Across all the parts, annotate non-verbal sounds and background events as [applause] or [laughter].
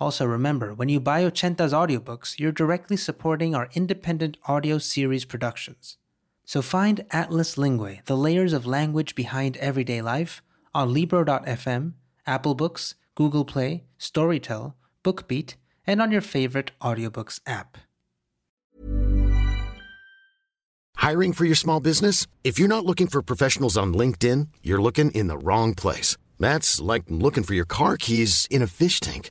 Also, remember when you buy Ochenta's audiobooks, you're directly supporting our independent audio series productions. So find Atlas Lingua, the layers of language behind everyday life, on Libro.fm, Apple Books, Google Play, Storytel, BookBeat, and on your favorite audiobooks app. Hiring for your small business? If you're not looking for professionals on LinkedIn, you're looking in the wrong place. That's like looking for your car keys in a fish tank.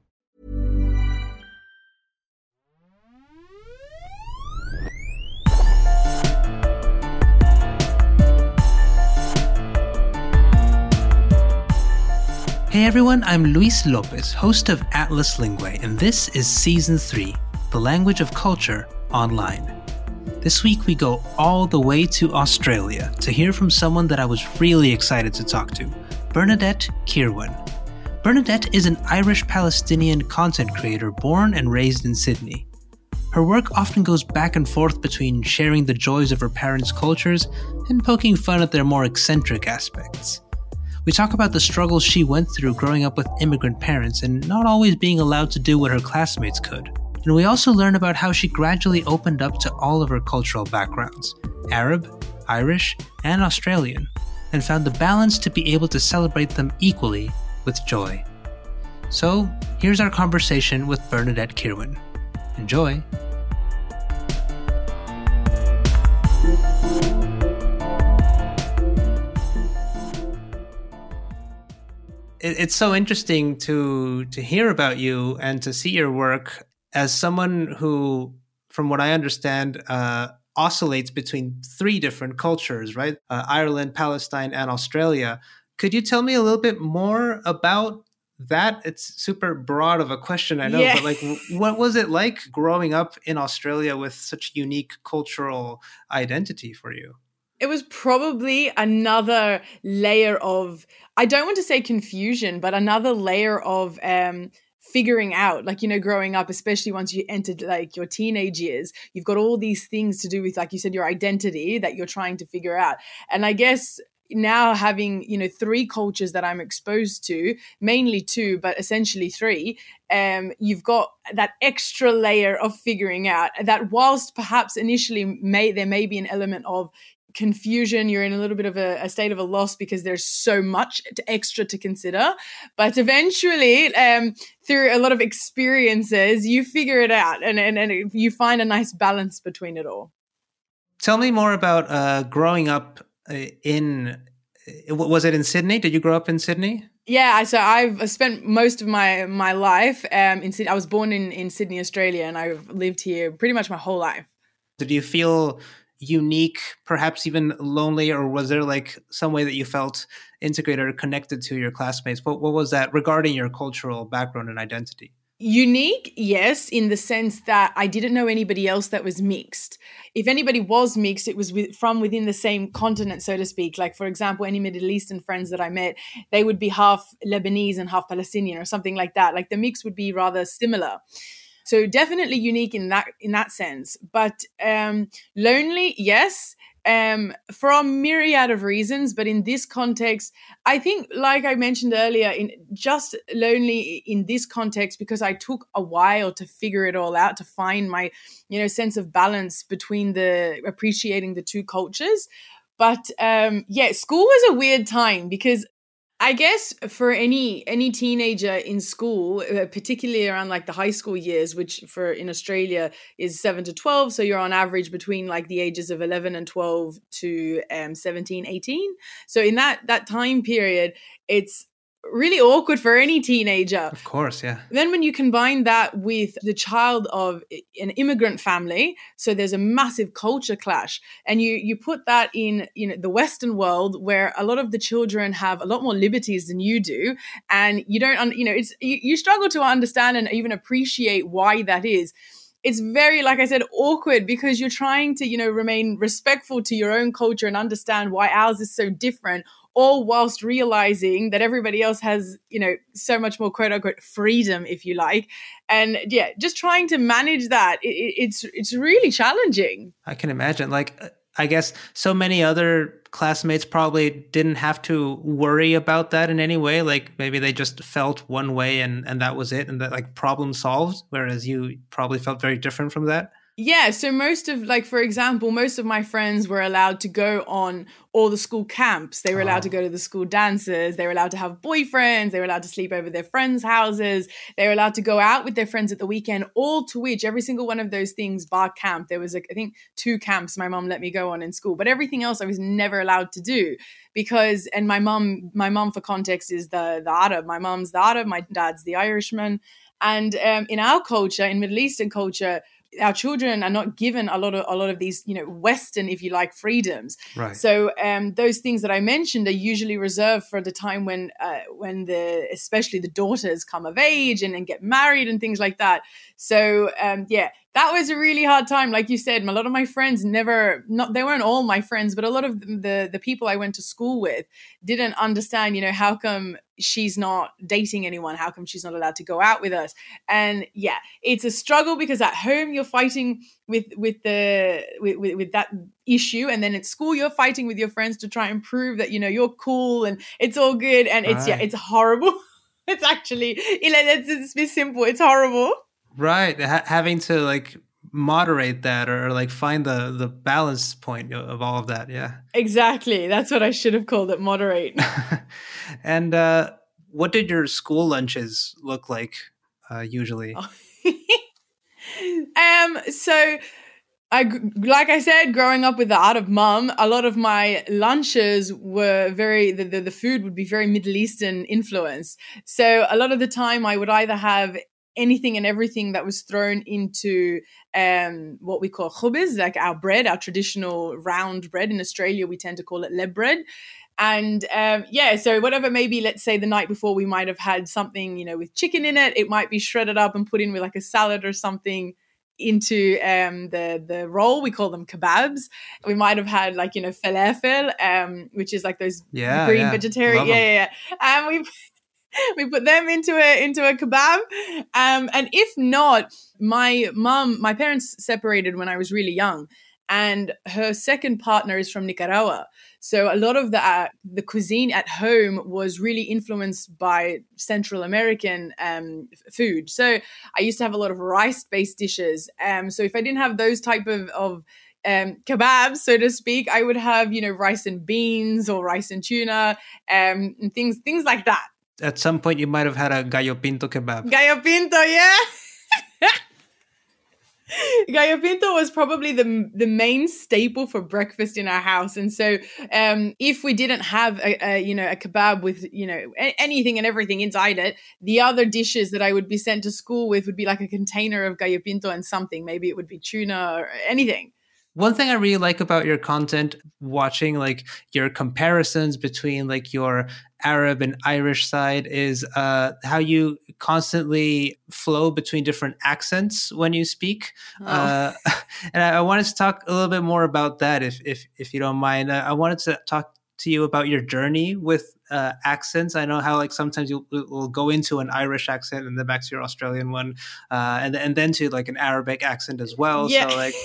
Hey everyone, I'm Luis Lopez, host of Atlas Lingua, and this is Season 3 The Language of Culture Online. This week we go all the way to Australia to hear from someone that I was really excited to talk to Bernadette Kirwan. Bernadette is an Irish Palestinian content creator born and raised in Sydney. Her work often goes back and forth between sharing the joys of her parents' cultures and poking fun at their more eccentric aspects. We talk about the struggles she went through growing up with immigrant parents and not always being allowed to do what her classmates could. And we also learn about how she gradually opened up to all of her cultural backgrounds Arab, Irish, and Australian and found the balance to be able to celebrate them equally with joy. So, here's our conversation with Bernadette Kirwan. Enjoy! It's so interesting to to hear about you and to see your work as someone who, from what I understand, uh, oscillates between three different cultures, right? Uh, Ireland, Palestine, and Australia. Could you tell me a little bit more about that? It's super broad of a question, I know, yeah. but like, what was it like growing up in Australia with such unique cultural identity for you? It was probably another layer of I don't want to say confusion, but another layer of um figuring out like you know growing up especially once you entered like your teenage years you've got all these things to do with like you said your identity that you're trying to figure out. And i guess now having you know three cultures that i'm exposed to mainly two but essentially three um you've got that extra layer of figuring out that whilst perhaps initially may there may be an element of confusion you're in a little bit of a, a, state of a loss because there's so much extra to consider but eventually um, through a lot of experiences you figure it out and, and, and you find a nice balance between it all tell me more about uh, growing up uh, in uh, was it in sydney did you grow up in sydney yeah, so I've spent most of my my life um, in Sydney. I was born in in Sydney, Australia, and I've lived here pretty much my whole life. Did you feel unique, perhaps even lonely, or was there like some way that you felt integrated or connected to your classmates? What, what was that regarding your cultural background and identity? Unique, yes, in the sense that I didn't know anybody else that was mixed. If anybody was mixed, it was with, from within the same continent, so to speak. Like, for example, any Middle Eastern friends that I met, they would be half Lebanese and half Palestinian or something like that. Like, the mix would be rather similar. So definitely unique in that in that sense. But um, lonely, yes, um, for a myriad of reasons. But in this context, I think, like I mentioned earlier, in just lonely in this context because I took a while to figure it all out, to find my, you know, sense of balance between the appreciating the two cultures. But um, yeah, school was a weird time because I guess for any any teenager in school, uh, particularly around like the high school years, which for in Australia is seven to twelve, so you're on average between like the ages of eleven and twelve to um, 17, 18. So in that that time period, it's really awkward for any teenager. Of course, yeah. Then when you combine that with the child of an immigrant family, so there's a massive culture clash, and you you put that in you know the Western world where a lot of the children have a lot more liberties than you do, and you don't you know it's you, you struggle to understand and even appreciate why that is it's very like i said awkward because you're trying to you know remain respectful to your own culture and understand why ours is so different all whilst realizing that everybody else has, you know, so much more quote unquote freedom, if you like. And yeah, just trying to manage that, it, it's it's really challenging. I can imagine. Like, I guess so many other classmates probably didn't have to worry about that in any way. Like maybe they just felt one way and and that was it, and that like problem solved. Whereas you probably felt very different from that. Yeah, so most of like for example, most of my friends were allowed to go on all the school camps. They were allowed oh. to go to the school dances. They were allowed to have boyfriends. They were allowed to sleep over their friends' houses. They were allowed to go out with their friends at the weekend. All to which every single one of those things, bar camp, there was like, I think two camps my mom let me go on in school, but everything else I was never allowed to do because. And my mom, my mom for context is the the Arab. My mom's the Arab. My dad's the Irishman. And um, in our culture, in Middle Eastern culture, our children are not given a lot of a lot of these you know western if you like freedoms. Right. So um, those things that i mentioned are usually reserved for the time when uh, when the especially the daughters come of age and, and get married and things like that. So um, yeah that was a really hard time. Like you said a lot of my friends never not they weren't all my friends but a lot of the the people i went to school with didn't understand you know how come she's not dating anyone how come she's not allowed to go out with us? And yeah it's a struggle because at home you're fighting with with the with, with, with that issue and then at school you're fighting with your friends to try and prove that you know you're cool and it's all good and right. it's yeah it's horrible. [laughs] It's actually it's, it's be simple it's horrible. Right ha- having to like moderate that or like find the the balance point of all of that yeah exactly that's what i should have called it moderate [laughs] and uh what did your school lunches look like uh usually oh. [laughs] um so I like I said, growing up with the Arab mum, a lot of my lunches were very the, the, the food would be very Middle Eastern influence. So a lot of the time, I would either have anything and everything that was thrown into um, what we call khubz, like our bread, our traditional round bread. In Australia, we tend to call it leb bread. And um, yeah, so whatever, maybe let's say the night before we might have had something, you know, with chicken in it. It might be shredded up and put in with like a salad or something into um, the the roll. We call them kebabs. We might have had like you know falafel, um, which is like those yeah, green yeah. vegetarian. Yeah, yeah, yeah. And we [laughs] we put them into a into a kebab. Um, and if not, my mom, my parents separated when I was really young, and her second partner is from Nicaragua. So a lot of the uh, the cuisine at home was really influenced by Central American um, food. So I used to have a lot of rice based dishes. Um, so if I didn't have those type of, of um, kebabs, so to speak, I would have you know rice and beans or rice and tuna, um, and things things like that at some point you might have had a gallo pinto kebab. Gallo pinto, yeah. [laughs] Gallo pinto was probably the the main staple for breakfast in our house, and so um, if we didn't have a, a, you know a kebab with you know anything and everything inside it, the other dishes that I would be sent to school with would be like a container of gallo pinto and something. Maybe it would be tuna or anything. One thing I really like about your content, watching like your comparisons between like your Arab and Irish side, is uh, how you constantly flow between different accents when you speak. Oh. Uh, [laughs] and I, I, wanted to talk a little bit more about that, if if if you don't mind. I, I wanted to talk to you about your journey with uh, accents. I know how like sometimes you will go into an Irish accent and then back to your Australian one, uh, and and then to like an Arabic accent as well. Yeah. So like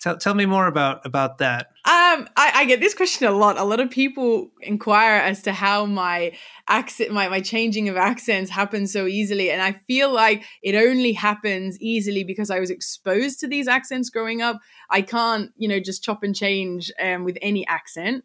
Tell, tell me more about about that. Um, I, I, get this question a lot. A lot of people inquire as to how my accent, my, my changing of accents happens so easily. And I feel like it only happens easily because I was exposed to these accents growing up. I can't, you know, just chop and change um, with any accent.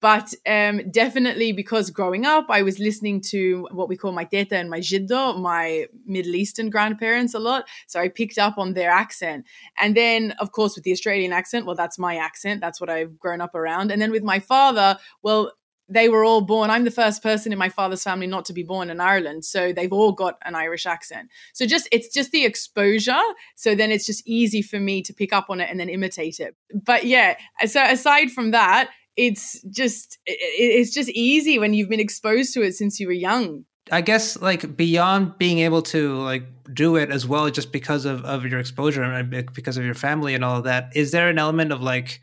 But um, definitely because growing up, I was listening to what we call my teta and my jiddo, my Middle Eastern grandparents a lot. So I picked up on their accent. And then, of course, with the Australian accent, well, that's my accent. That's what I've grown up around. And then with my father, well, they were all born. I'm the first person in my father's family not to be born in Ireland. So they've all got an Irish accent. So just it's just the exposure. So then it's just easy for me to pick up on it and then imitate it. But yeah, so aside from that, it's just it's just easy when you've been exposed to it since you were young. I guess like beyond being able to like do it as well just because of, of your exposure and because of your family and all of that, is there an element of like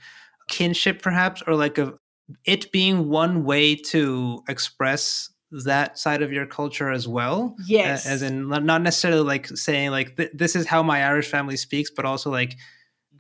kinship perhaps? Or like of it being one way to express that side of your culture as well? Yes. as in not necessarily like saying like this is how my irish family speaks but also like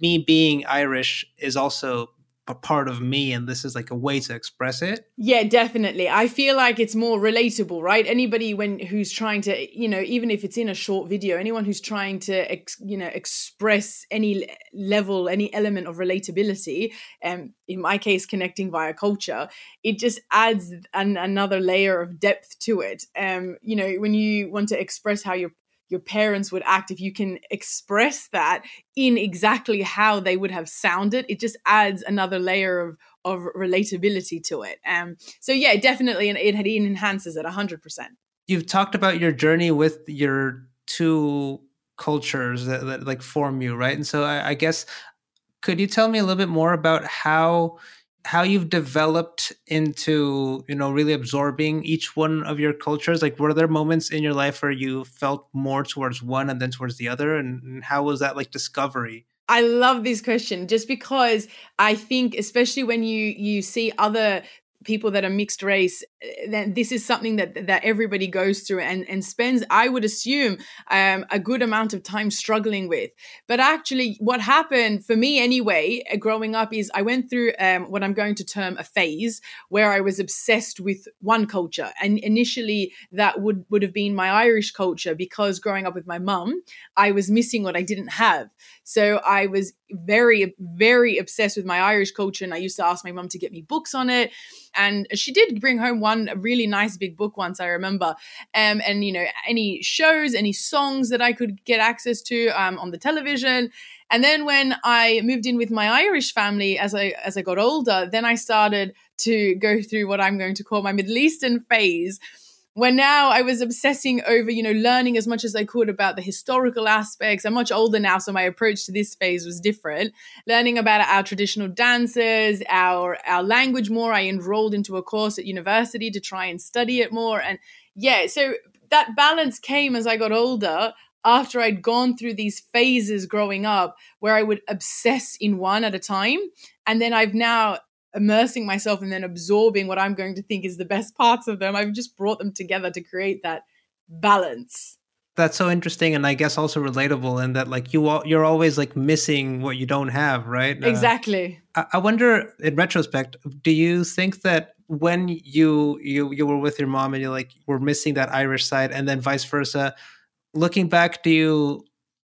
me being irish is also a part of me and this is like a way to express it. Yeah definitely. I feel like it's more relatable right? Anybody when who's trying to you know even if it's in a short video anyone who's trying to ex, you know express any level any element of relatability um, in my case connecting via culture it just adds an, another layer of depth to it. Um you know when you want to express how you're your parents would act if you can express that in exactly how they would have sounded it just adds another layer of of relatability to it. Um so yeah definitely and it, it enhances it 100% you've talked about your journey with your two cultures that, that like form you right? And so I, I guess could you tell me a little bit more about how how you've developed into you know really absorbing each one of your cultures? Like were there moments in your life where you felt more towards one and then towards the other? And, how was that like discovery? I love this question just because I think especially when you you see other people that are mixed race eh, then this is something that that everybody goes through and and spends i would assume um, a good amount of time struggling with. But actually what happened for me anyway eh, growing up is i went through um, what i'm going to term a phase where i was obsessed with one culture. And initially that would would have been my irish culture because growing up with my mum i was missing what i didn't have. So i was very very obsessed with my irish culture and i used to ask my mum to get me books on it and she did bring home one really nice big book once, I remember. Um, and, you know, any shows, any songs that I could get access to um, on the television. And then when I moved in with my Irish family as I as I got older, then I started to go through what I'm going to call my Middle Eastern phase where now I was obsessing over, you know, learning as much as I could about the historical aspects. I'm much older now, so my approach to this phase was different. Learning about our traditional dances, our our language more. I enrolled into a course at university to try and study it more. And yeah, so that balance came as I got older after I'd gone through these phases growing up where I would obsess in one at a time. And then I've now immersing myself and then absorbing what I'm going to think is the best parts of them. I've just brought them together to create that balance. That's so interesting, and I guess also relatable in that like you you're always like missing what you don't have, right? Uh, exactly. Uh, I, I wonder, in retrospect, do you think that when you you you were with your mom and you like were missing that Irish side, and then vice versa, looking back, do you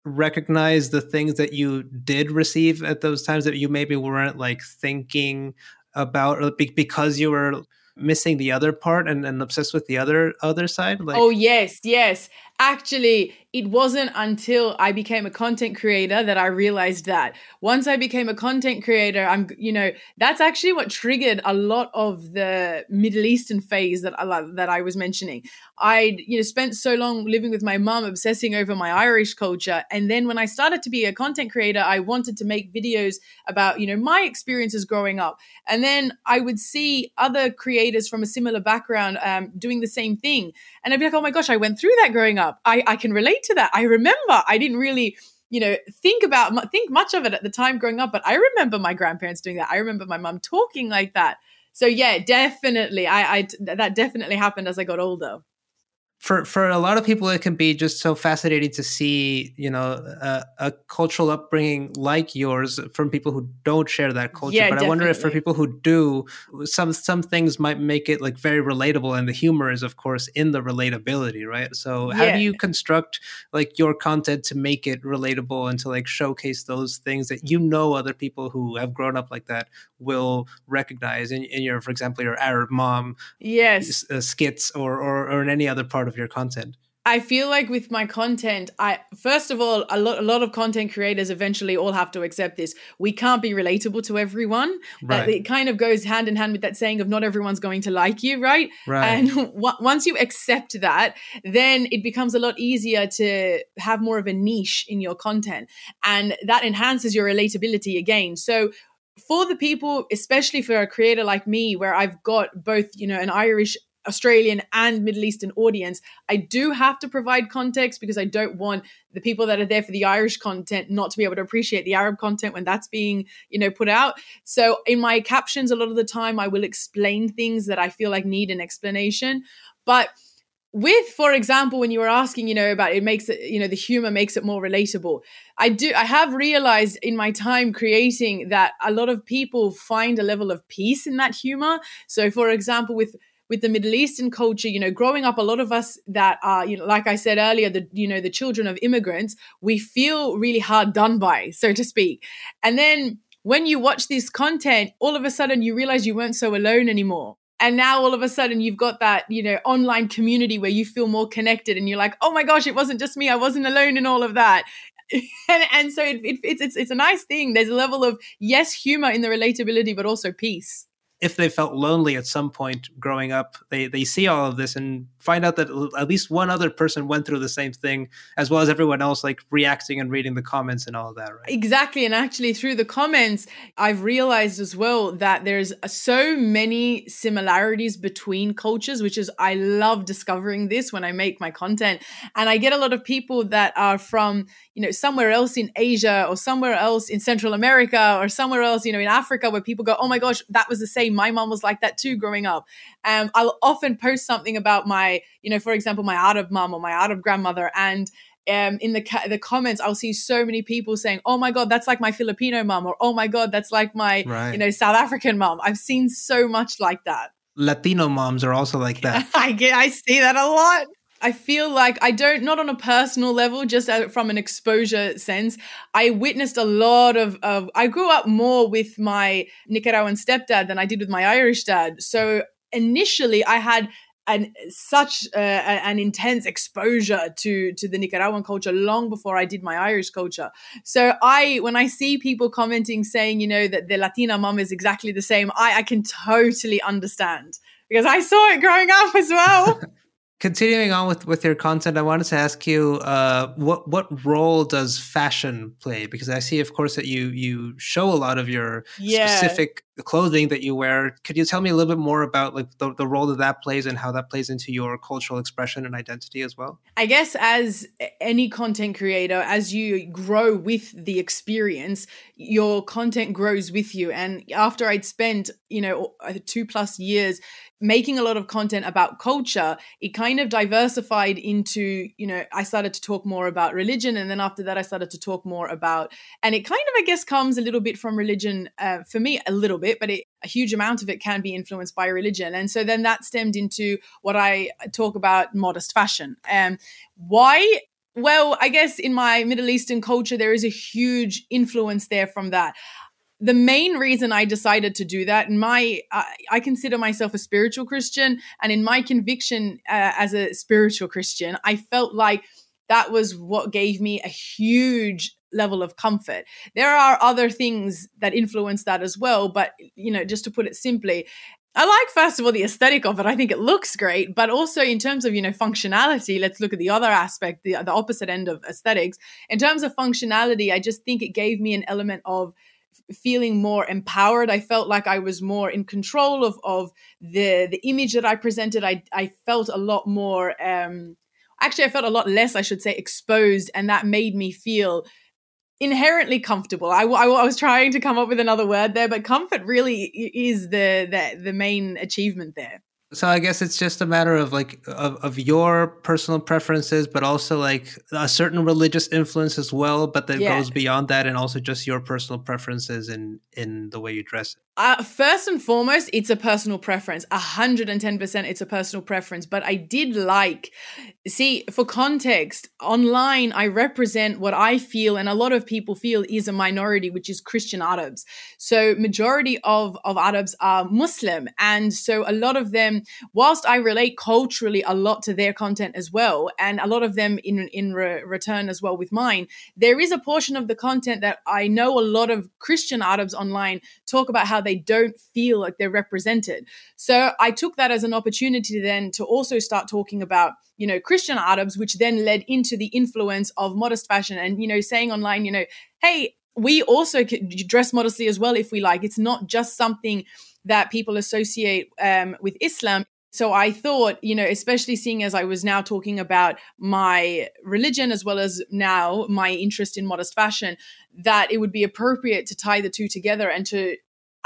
recognize the things that you did receive at those times that you maybe weren't like thinking about uh, because you were missing the other part and, and obsessed with the other other side like oh yes yes actually it wasn't until I became a content creator that I realized that. Once I became a content creator, I'm, you know, that's actually what triggered a lot of the Middle Eastern phase that I that I was mentioning. I, you know, spent so long living with my mom, obsessing over my Irish culture, and then when I started to be a content creator, I wanted to make videos about, you know, my experiences growing up, and then I would see other creators from a similar background um, doing the same thing, and I'd be like, oh my gosh, I went through that growing up. I, I can relate to that. I remember I didn't really you know think about think much of it at the time growing up but i remember my grandparents doing that. I remember my mom talking like that. So yeah definitely i i that definitely happened as i got older for for a lot of people it can be just so fascinating to see you know a, a cultural upbringing like yours from people who don't share that culture Yeah, but i wonder if for people who do some some things might make it like very relatable and the humor is of course in the relatability right so how Yeah. do you construct like your content to make it relatable and to like showcase those things that you know other people who have grown up like that will recognize in, in your for example your arab mom Yes. uh, skits or, or or in any other part of your content. I feel like with my content, I first of all, a lot, a lot of content creators eventually all have to accept this. We can't be relatable to everyone. That Right. it kind of goes hand in hand with that saying of not everyone's going to like you, right? Right. And [laughs] w- once you accept that, then it becomes a lot easier to have more of a niche in your content, and that enhances your relatability again. So for the people, especially for a creator like me, where I've got both, you know, an Irish, Australian, and Middle Eastern audience, I do have to provide context because I don't want the people that are there for the Irish content not to be able to appreciate the Arab content when that's being, you know, put out. So in my captions, a lot of the time, I will explain things that I feel like need an explanation. But with for example when you were asking you know about it makes it you know the humor makes it more relatable i do i have realized in my time creating that a lot of people find a level of peace in that humor so for example with with the middle eastern culture you know growing up a lot of us that are you know like i said earlier the you know the children of immigrants we feel really hard done by so to speak. And then when you watch this content all of a sudden you realize you weren't so alone anymore. And now all of a sudden you've got that you know online community where you feel more connected and you're like oh my gosh it wasn't just me. I wasn't alone in all of that. [laughs] And, and so it, it, it's, it's it's a nice thing. There's a level of yes humor in the relatability but also peace If they felt lonely at some point growing up, they they see all of this and find out that at least one other person went through the same thing, as well as everyone else, like reacting and reading the comments and all that, right? Exactly. And actually, through the comments, I've realized as well that there's so many similarities between cultures, which is, I love discovering this when I make my content. And I get a lot of people that are from, you know, somewhere else in Asia or somewhere else in Central America or somewhere else, you know, in Africa where people go, oh my gosh, that was the same. My mom was like that too growing up. Um, I'll often post something about my, you know, for example, my Arab mom or my Arab grandmother. And um, in the ca- the comments, I'll see so many people saying, "Oh my god, that's like my Filipino mom," or "Oh my god, that's like my Right. you know South African mom." I've seen so much like that. Latino moms are also like that. [laughs] I get, I see that a lot. I feel like I don't, not on a personal level, just from an exposure sense. I witnessed a lot of, of, I grew up more with my Nicaraguan stepdad than I did with my Irish dad. So initially, I had such uh, an intense exposure to to the Nicaraguan culture long before I did my Irish culture. So I, when I see people commenting saying, you know, that the Latina mom is exactly the same, I, I can totally understand because I saw it growing up as well. [laughs] Continuing on with, with your content, I wanted to ask you uh, what what role does fashion play? Because I see, of course, that you you show a lot of your Yeah. specific clothing that you wear. Could you tell me a little bit more about like the, the role that that plays and how that plays into your cultural expression and identity as well? I guess as any content creator, as you grow with the experience, your content grows with you. And after I'd spent, you know, uh, two plus years making a lot of content about culture, it kind of diversified into, you know, I started to talk more about religion. And then after that, I started to talk more about, and it kind of, I guess, comes a little bit from religion uh, for me, a little bit, but it, a huge amount of it can be influenced by religion. And so then that stemmed into what I talk about modest fashion. Um, why? Well, I guess in my Middle Eastern culture, there is a huge influence there from that. The main reason I decided to do that, and my, I I consider myself a spiritual Christian, and in my conviction uh, as a spiritual Christian, I felt like that was what gave me a huge level of comfort. There are other things that influence that as well, but you know, just to put it simply, I like first of all the aesthetic of it. I think it looks great, but also in terms of you know functionality, let's look at the other aspect, the the opposite end of aesthetics. In terms of functionality, I just think it gave me an element of feeling more empowered. I felt like I was more in control of of the the image that I presented. I I felt a lot more. Um, actually, I felt a lot less. I should say exposed, and that made me feel inherently comfortable. I, I, I was trying to come up with another word there, but comfort really is the the, the main achievement there. So I guess it's just a matter of like of, of your personal preferences, but also like a certain religious influence as well, but that Yeah. goes beyond that, and also just your personal preferences in in the way you dress. Uh, first and foremost, it's a personal preference. A hundred and ten percent, it's a personal preference. But I did like, see, for context, online I represent what I feel, and a lot of people feel is a minority, which is Christian Arabs. So majority of of Arabs are Muslim, and so a lot of them, whilst I relate culturally a lot to their content as well, and a lot of them in in re- return as well with mine, there is a portion of the content that I know a lot of Christian Arabs online talk about how they don't feel like they're represented. So I took that as an opportunity then to also start talking about, you know, Christian Arabs, which then led into the influence of modest fashion and, you know, saying online, you know, hey, we also dress modestly as well if we like. It's not just something that people associate um, with Islam. So I thought, you know, especially seeing as I was now talking about my religion as well as now my interest in modest fashion, that it would be appropriate to tie the two together and to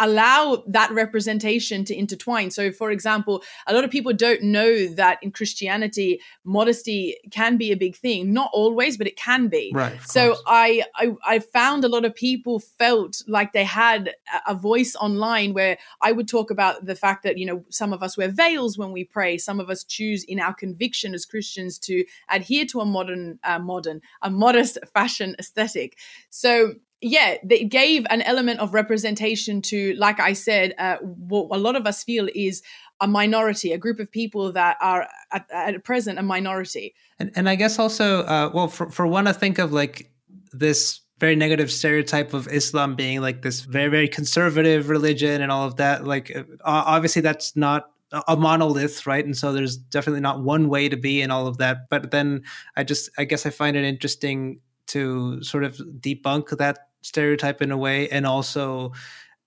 allow that representation to intertwine. So, for example, a lot of people don't know that in Christianity, modesty can be a big thing. Not always, but it can be. Right. So. I, I I found a lot of people felt like they had a- voice online where I would talk about the fact that you know some of us wear veils when we pray, some of us choose in our conviction as Christians to adhere to a modern uh, modern a modest fashion aesthetic. So yeah, they gave an element of representation to, like I said, uh, what a lot of us feel is a minority, a group of people that are at, at present a minority. And and I guess also, uh, well, for for one, I think of like this very negative stereotype of Islam being like this very very conservative religion and all of that. Like, uh, obviously, that's not a a monolith, right? And so there's definitely not one way to be in all of that. But then I just, I guess, I find it interesting to sort of debunk that stereotype in a way, and also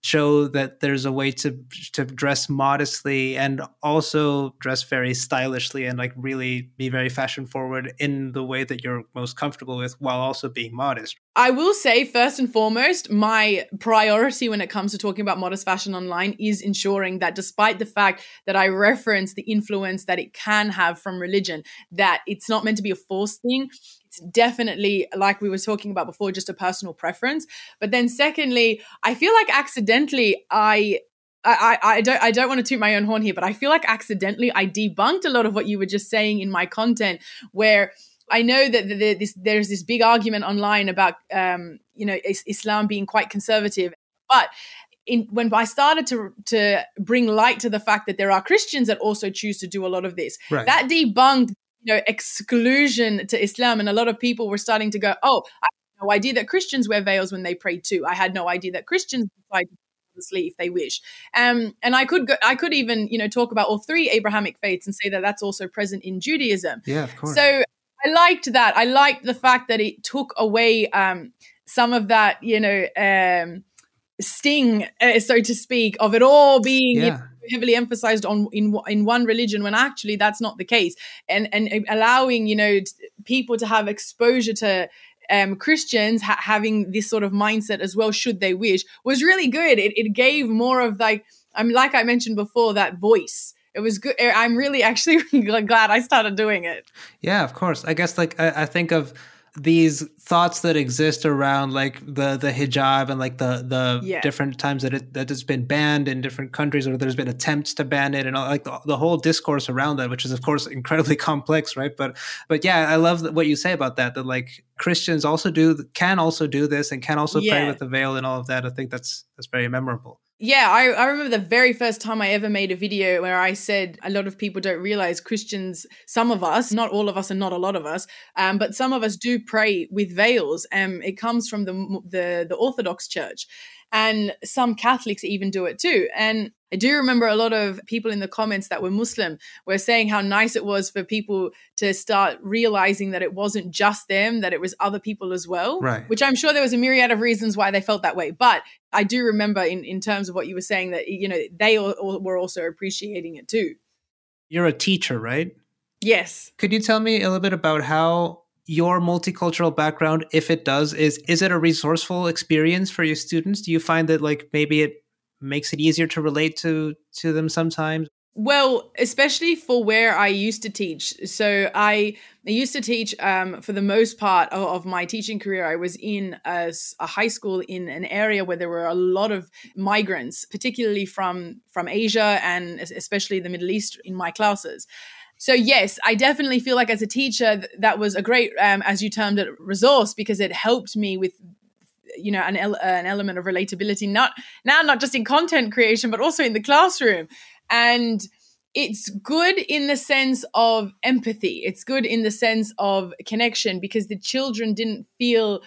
show that there's a way to to dress modestly and also dress very stylishly and like really be very fashion forward in the way that you're most comfortable with while also being modest. I will say, first and foremost, my priority when it comes to talking about modest fashion online is ensuring that despite the fact that I reference the influence that it can have from religion, that it's not meant to be a forced thing. It's definitely, like we were talking about before, just a personal preference. But then, secondly, I feel like accidentally I I, I, don't I don't want to toot my own horn here, but I feel like accidentally I debunked a lot of what you were just saying in my content, where I know that the, the, this, there's this big argument online about um, you know is, Islam being quite conservative, but in, when I started to to bring light to the fact that there are Christians that also choose to do a lot of this, Right. that debunked you know exclusion to Islam, and a lot of people were starting to go, oh, I had no idea that Christians wear veils when they pray too. I had no idea that Christians decide to modestly if they wish. Um, and I could go, I could even you know talk about all three Abrahamic faiths and say that that's also present in Judaism. yeah, of course. So I liked that. I liked the fact that it took away um, some of that, you know, um, sting, uh, so to speak, of it all being you know, heavily emphasized on in in one religion when actually that's not the case, and and allowing you know people to have exposure to. Um, Christians ha- having this sort of mindset as well, should they wish, was really good. It, it gave more of like, I'm like I mentioned before, that voice. It was good. I'm really actually [laughs] glad I started doing it. Yeah, of course. I guess like I, I think of these thoughts that exist around like the the hijab and like the the Yeah. different times that it that it's been banned in different countries or there's been attempts to ban it and all, like the, the whole discourse around that which is of course [laughs] incredibly complex right? But but yeah i love what you say about that that like christians also do can also do this and can also pray with the veil and all of that. I think that's that's very memorable Yeah, I, I remember the very first time I ever made a video where I said a lot of people don't realize Christians, some of us, not all of us and not a lot of us, um, but some of us do pray with veils. Um, it comes from the, the, the Orthodox Church. And some Catholics even do it too. And I do remember a lot of people in the comments that were Muslim were saying how nice it was for people to start realizing that it wasn't just them, that it was other people as well. Right. Which I'm sure there was a myriad of reasons why they felt that way. But I do remember in, in terms of what you were saying that, you know, they all, all were also appreciating it too. you're a teacher right Yes. Could you tell me a little bit about how your multicultural background, if it does, is is it a resourceful experience for your students? Do you find that like maybe it makes it easier to relate to to them sometimes? Well, especially for where I used to teach. So I, I used to teach um, for the most part of, of, my teaching career. I was in a, a, high school in an area where there were a lot of migrants, particularly from from Asia and especially the Middle East in my classes. So yes, I definitely feel like as a teacher that was a great, um, as you termed it, resource because it helped me with you know an, an element of relatability not now not just in content creation but also in the classroom and it's good in the sense of empathy. It's good in the sense of connection because the children didn't feel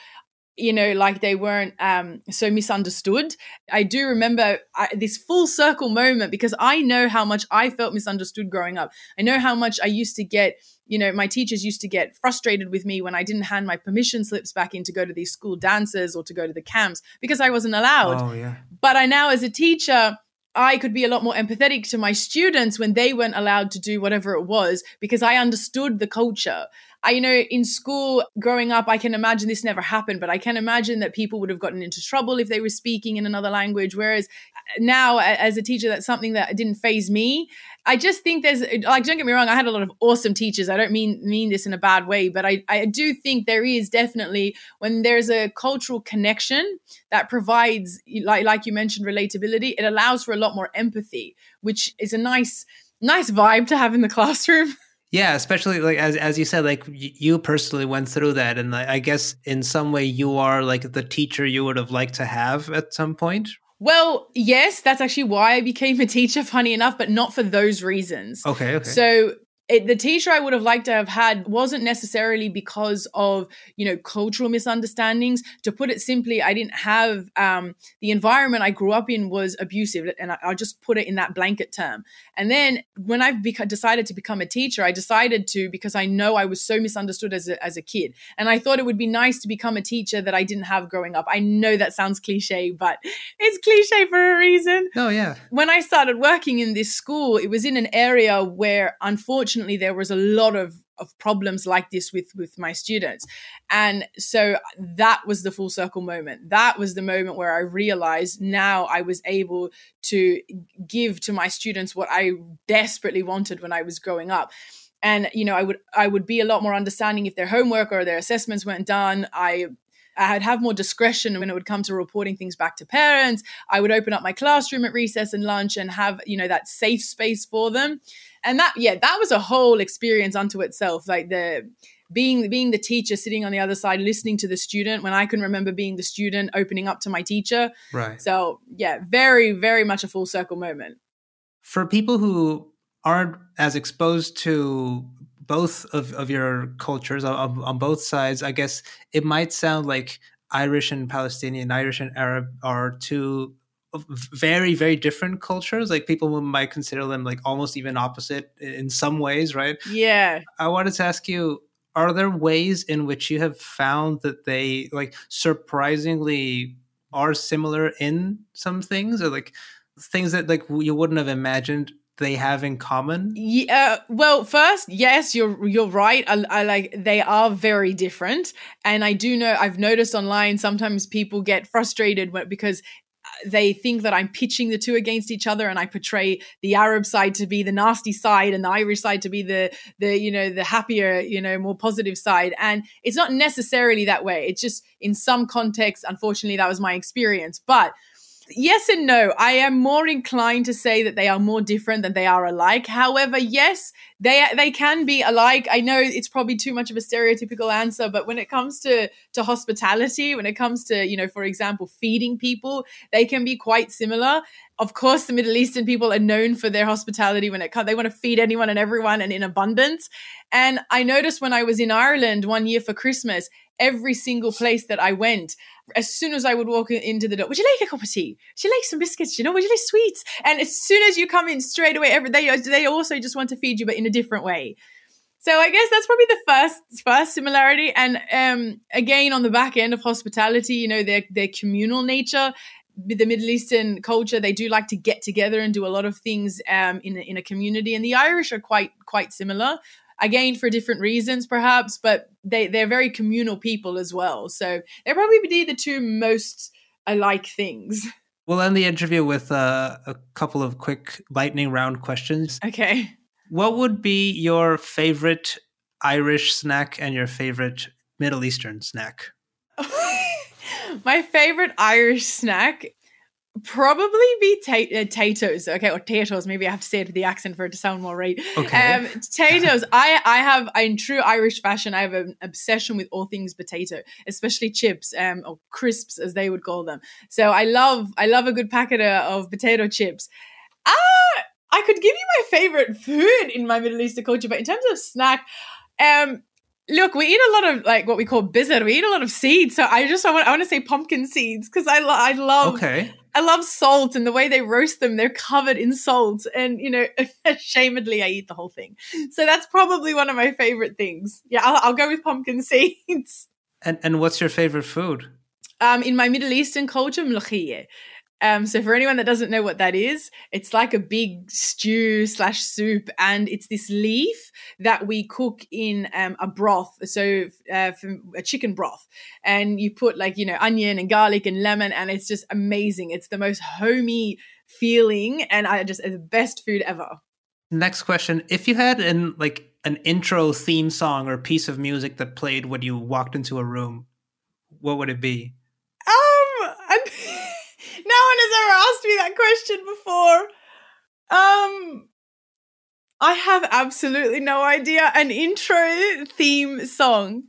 you know like they weren't um, so misunderstood i do remember I, this full circle moment because i know how much i felt misunderstood growing up i know how much i used to get you know my teachers used to get frustrated with me when i didn't hand my permission slips back in to go to these school dances or to go to the camps because i wasn't allowed oh, yeah. but i now as a teacher I could be a lot more empathetic to my students when they weren't allowed to do whatever it was because I understood the culture. I, you know, in school growing up, I can imagine this never happened, but I can imagine that people would have gotten into trouble if they were speaking in another language. Whereas uh, now, as a teacher, that's something that didn't faze me. I just think there's uh, like, don't get me wrong, I had a lot of awesome teachers. I don't mean mean this in a bad way, but I, I do think there is definitely when there's a cultural connection that provides, like like you mentioned, relatability. It allows for a lot more empathy, which is a nice nice vibe to have in the [laughs] classroom. Yeah, especially like as as you said, like you personally went through that, and I guess in some way you are like the teacher you would have liked to have at some point. Well, yes, that's actually why I became a teacher. [laughs] Funny enough, but not for those reasons. Okay. okay. So it, the teacher I would have liked to have had wasn't necessarily because of you know cultural misunderstandings. To put it simply, I didn't have um, the environment I grew up in was abusive, and I, will just put it in that blanket term. And then when I beca- decided to become a teacher, I decided to because I know I was so misunderstood as a, as a kid, and I thought it would be nice to become a teacher that I didn't have growing up. I know that sounds cliche, but [laughs] it's cliche for a reason. Oh yeah. When I started working in this school, it was in an area where unfortunately unfortunately there was a lot of of problems like this with with my students. And so that was the full circle moment. That was the moment where i realized now i was able to give to my students what i desperately wanted when i was growing up. And you know i would i would be a lot more understanding if their homework or their assessments weren't done. I I'd have more discretion when it would come to reporting things back to parents. I would open up my classroom at recess and lunch and have, you know, that safe space for them and that yeah that was a whole experience unto itself. Like the being being the teacher sitting on the other side listening to the student when i can remember being the student opening up to my teacher. Right. So yeah very very much a full circle moment. For people who aren't as exposed to both of, of your cultures on, on both sides i guess it might sound like irish and palestinian irish and arab are two very very different cultures like people might consider them like almost even opposite in some ways right yeah i wanted to ask you are there ways in which you have found that they like surprisingly are similar in some things or like things that like you wouldn't have imagined they have in common? Yeah. Uh, well, first, yes, you're you're right. I, I, like they are very different, and I do know I've noticed online sometimes people get frustrated because they think that I'm pitching the two against each other and I portray the Arab side to be the nasty side and the Irish side to be the the you know the happier you know more positive side. And it's not necessarily that way. It's just in some contexts unfortunately that was my experience. But yes and no. I am more inclined to say that they are more different than they are alike. However, yes, they they can be alike. I know it's probably too much of a stereotypical answer, but when it comes to to hospitality, when it comes to you know, for example, feeding people, they can be quite similar. Of course, the Middle Eastern people are known for their hospitality when it comes. They want to feed anyone and everyone and in abundance. And I noticed when I was in Ireland one year for Christmas, every single place that I went, as soon as I would walk into the door, would you like a cup of tea? Would you like some biscuits? You know, would you like sweets? And as soon as you come in, straight away, every they they also just want to feed you, but in a different way. So I guess that's probably the first first similarity. And um, again, on the back end of hospitality, you know, their their communal nature. The Middle Eastern culture, they do like to get together and do a lot of things um, in in a community, and the Irish are quite quite similar again for different reasons perhaps but they they're very communal people as well so they're probably the two most alike things [laughs] We'll end the interview with uh, a couple of quick lightning round questions. Okay. What would be your favorite Irish snack and your favorite Middle Eastern snack? [laughs] My favorite Irish snack probably be ta- uh, potatoes. Okay, or potatoes. Maybe I have to say it with the accent for it to sound more right. Okay. Um, potatoes. [laughs] I I have in true Irish fashion. I have an obsession with all things potato, especially chips, um, or crisps as they would call them. So I love I love a good packet of, potato chips. Ah, I could give you my favorite food in my Middle Eastern culture, but in terms of snack, um, look, we eat a lot of like what we call bizzard. We eat a lot of seeds. So I just I want, I want to say pumpkin seeds because I lo- I love Okay. I love salt and the way they roast them. They're covered in salt, and you know, [laughs] ashamedly, I eat the whole thing. So that's probably one of my favorite things. Yeah, I'll, I'll go with pumpkin [laughs] seeds. And and what's your favorite food? Um, in my Middle Eastern culture, mlokhiyeh. Um, so for anyone that doesn't know what that is, it's like a big stew slash soup, and it's this leaf that we cook in um, a broth, so uh, a chicken broth, and you put like you know onion and garlic and lemon, and it's just amazing. It's the most homey feeling, and I just the best food ever. Next question: If you had an like an intro theme song or piece of music that played when you walked into a room, what would it be? Um, and asked me that question before. Um, I have absolutely no idea. An intro theme song.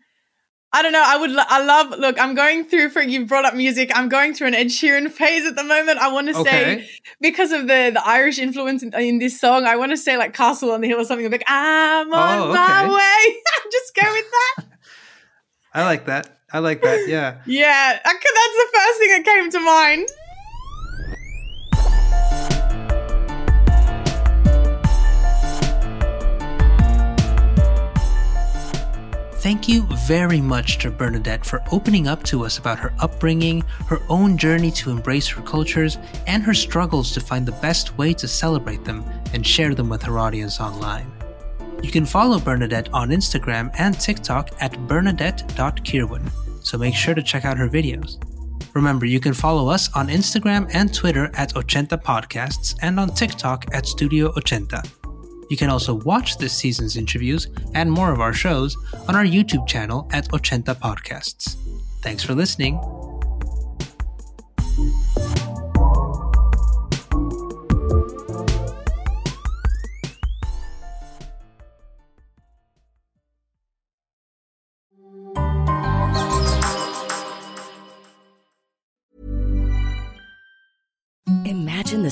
I don't know. I would. lo- I love. Look, I'm going through for you brought up music. I'm going through an Ed Sheeran phase at the moment. I want to Okay. say because of the the Irish influence in, in this song. I want to say like Castle on the Hill or something I'm like I'm on Oh, my way. [laughs] Just go with that. [laughs] I like that. I like that. Yeah. [laughs] Yeah, I that's the first thing that came to mind. Thank you very much to Bernadette for opening up to us about her upbringing, her own journey to embrace her cultures, and her struggles to find the best way to celebrate them and share them with her audience online. You can follow Bernadette on Instagram and TikTok at bernadette.kirwan, so make sure to check out her videos. Remember, you can follow us on Instagram and Twitter at Ochenta Podcasts and on TikTok at Studio Ochenta. You can also watch this season's interviews and more of our shows on our YouTube channel at Ochenta Podcasts. Thanks for listening. Imagine the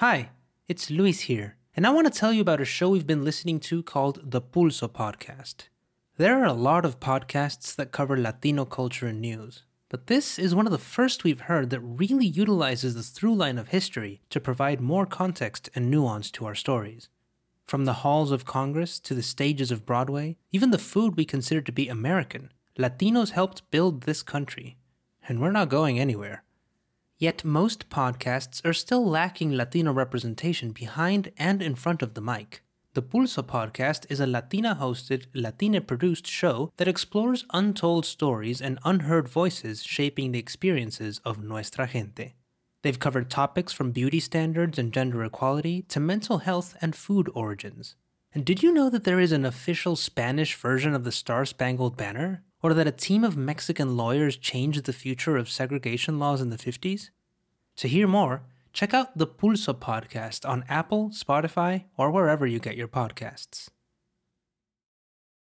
Hi, it's Luis here, and I want to tell you about a show we've been listening to called the Pulso Podcast. There are a lot of podcasts that cover Latino culture and news, but this is one of the first we've heard that really utilizes the through line of history to provide more context and nuance to our stories. From the halls of Congress to the stages of Broadway, even the food we consider to be American, Latinos helped build this country, and we're not going anywhere. Yet most podcasts are still lacking Latino representation behind and in front of the mic. The Pulso podcast is a Latina hosted, Latina produced show that explores untold stories and unheard voices shaping the experiences of nuestra gente. They've covered topics from beauty standards and gender equality to mental health and food origins. And did you know that there is an official Spanish version of the Star Spangled Banner? Or that a team of Mexican lawyers changed the future of segregation laws in the 50s? To hear more, check out the Pulso podcast on Apple, Spotify, or wherever you get your podcasts.